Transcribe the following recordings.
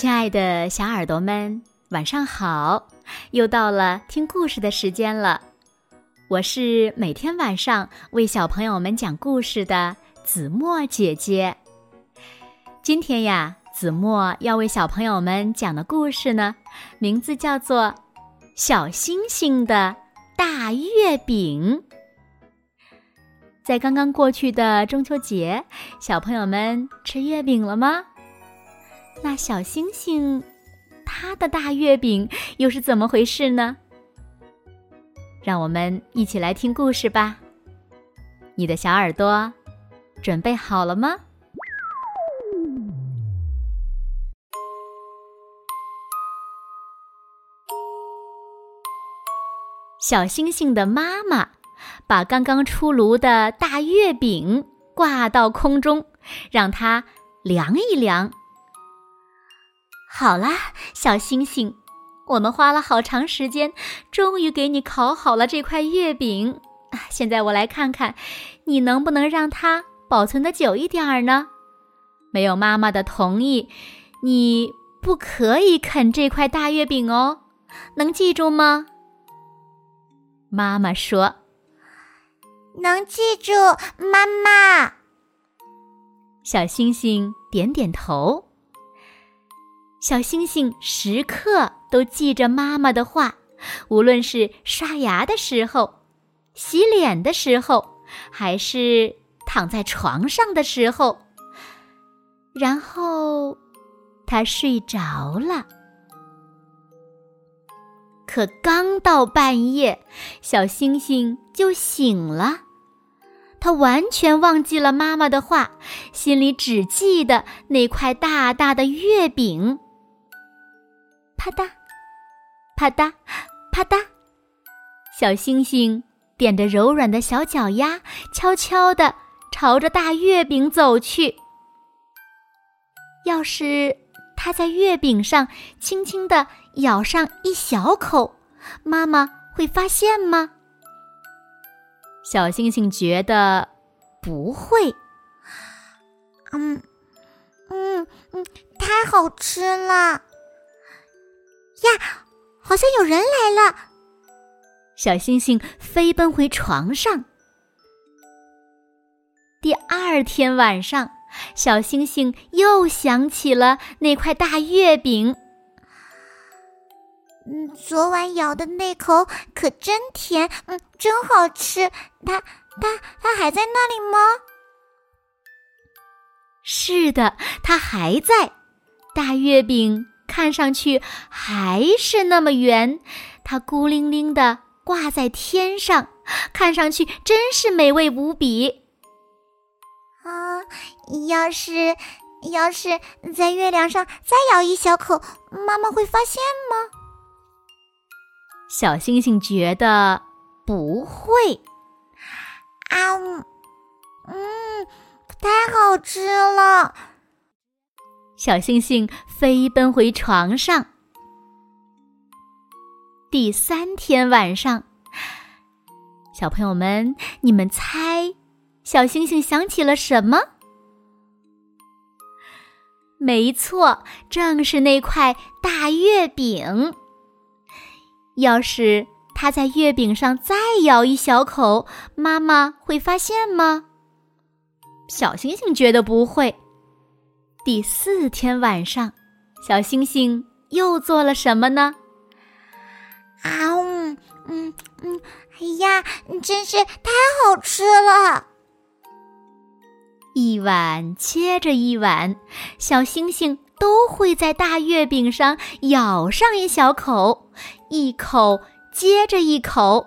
亲爱的小耳朵们，晚上好！又到了听故事的时间了。我是每天晚上为小朋友们讲故事的子墨姐姐。今天呀，子墨要为小朋友们讲的故事呢，名字叫做《小星星的大月饼》。在刚刚过去的中秋节，小朋友们吃月饼了吗？那小星星，它的大月饼又是怎么回事呢？让我们一起来听故事吧。你的小耳朵准备好了吗？小星星的妈妈把刚刚出炉的大月饼挂到空中，让它凉一凉。好啦，小星星，我们花了好长时间，终于给你烤好了这块月饼。现在我来看看，你能不能让它保存的久一点儿呢？没有妈妈的同意，你不可以啃这块大月饼哦，能记住吗？妈妈说：“能记住，妈妈。”小星星点点头。小星星时刻都记着妈妈的话，无论是刷牙的时候、洗脸的时候，还是躺在床上的时候。然后，他睡着了。可刚到半夜，小星星就醒了。他完全忘记了妈妈的话，心里只记得那块大大的月饼。啪嗒，啪嗒，啪嗒，小星星踮着柔软的小脚丫，悄悄地朝着大月饼走去。要是它在月饼上轻轻地咬上一小口，妈妈会发现吗？小星星觉得不会。嗯，嗯嗯，太好吃了。呀，好像有人来了！小星星飞奔回床上。第二天晚上，小星星又想起了那块大月饼。嗯，昨晚咬的那口可真甜，嗯，真好吃。它、它、它还在那里吗？是的，它还在。大月饼。看上去还是那么圆，它孤零零的挂在天上，看上去真是美味无比。啊，要是要是在月亮上再咬一小口，妈妈会发现吗？小星星觉得不会。啊，嗯，太好吃了。小星星飞奔回床上。第三天晚上，小朋友们，你们猜，小星星想起了什么？没错，正是那块大月饼。要是他在月饼上再咬一小口，妈妈会发现吗？小星星觉得不会。第四天晚上，小星星又做了什么呢？啊呜，嗯嗯，哎呀，真是太好吃了！一碗接着一碗，小星星都会在大月饼上咬上一小口，一口接着一口，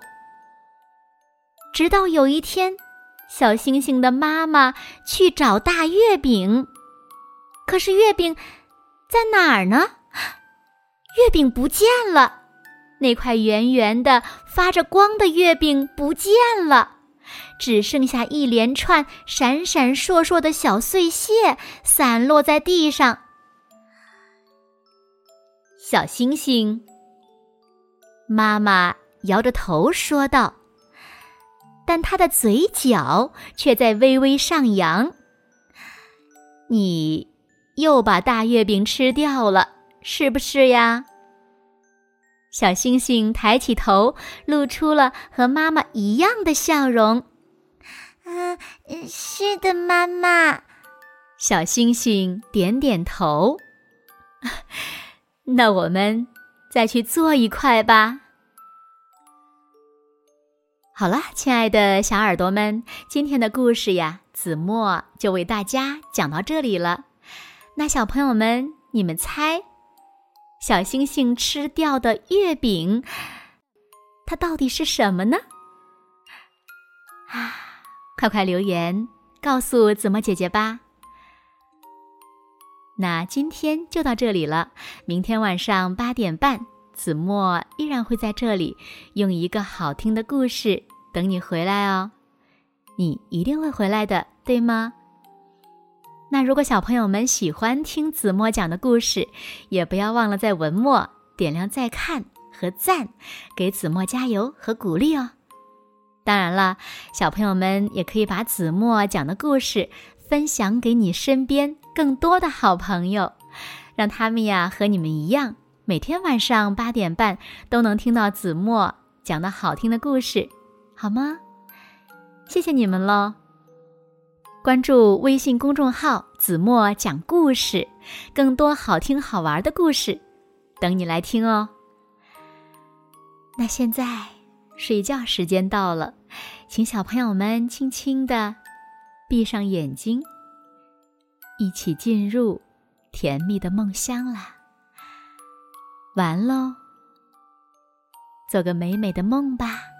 直到有一天，小星星的妈妈去找大月饼。可是月饼在哪儿呢？月饼不见了，那块圆圆的、发着光的月饼不见了，只剩下一连串闪闪烁烁的小碎屑散落在地上。小星星，妈妈摇着头说道，但她的嘴角却在微微上扬。你。又把大月饼吃掉了，是不是呀？小星星抬起头，露出了和妈妈一样的笑容。嗯，是的，妈妈。小星星点点头。那我们再去做一块吧。好了，亲爱的小耳朵们，今天的故事呀，子墨就为大家讲到这里了。那小朋友们，你们猜，小星星吃掉的月饼，它到底是什么呢？啊，快快留言告诉子墨姐姐吧。那今天就到这里了，明天晚上八点半。子墨依然会在这里，用一个好听的故事等你回来哦。你一定会回来的，对吗？那如果小朋友们喜欢听子墨讲的故事，也不要忘了在文末点亮再看和赞，给子墨加油和鼓励哦。当然了，小朋友们也可以把子墨讲的故事分享给你身边更多的好朋友，让他们呀和你们一样。每天晚上八点半都能听到子墨讲的好听的故事，好吗？谢谢你们喽！关注微信公众号“子墨讲故事”，更多好听好玩的故事等你来听哦。那现在睡觉时间到了，请小朋友们轻轻的闭上眼睛，一起进入甜蜜的梦乡啦。完喽，做个美美的梦吧。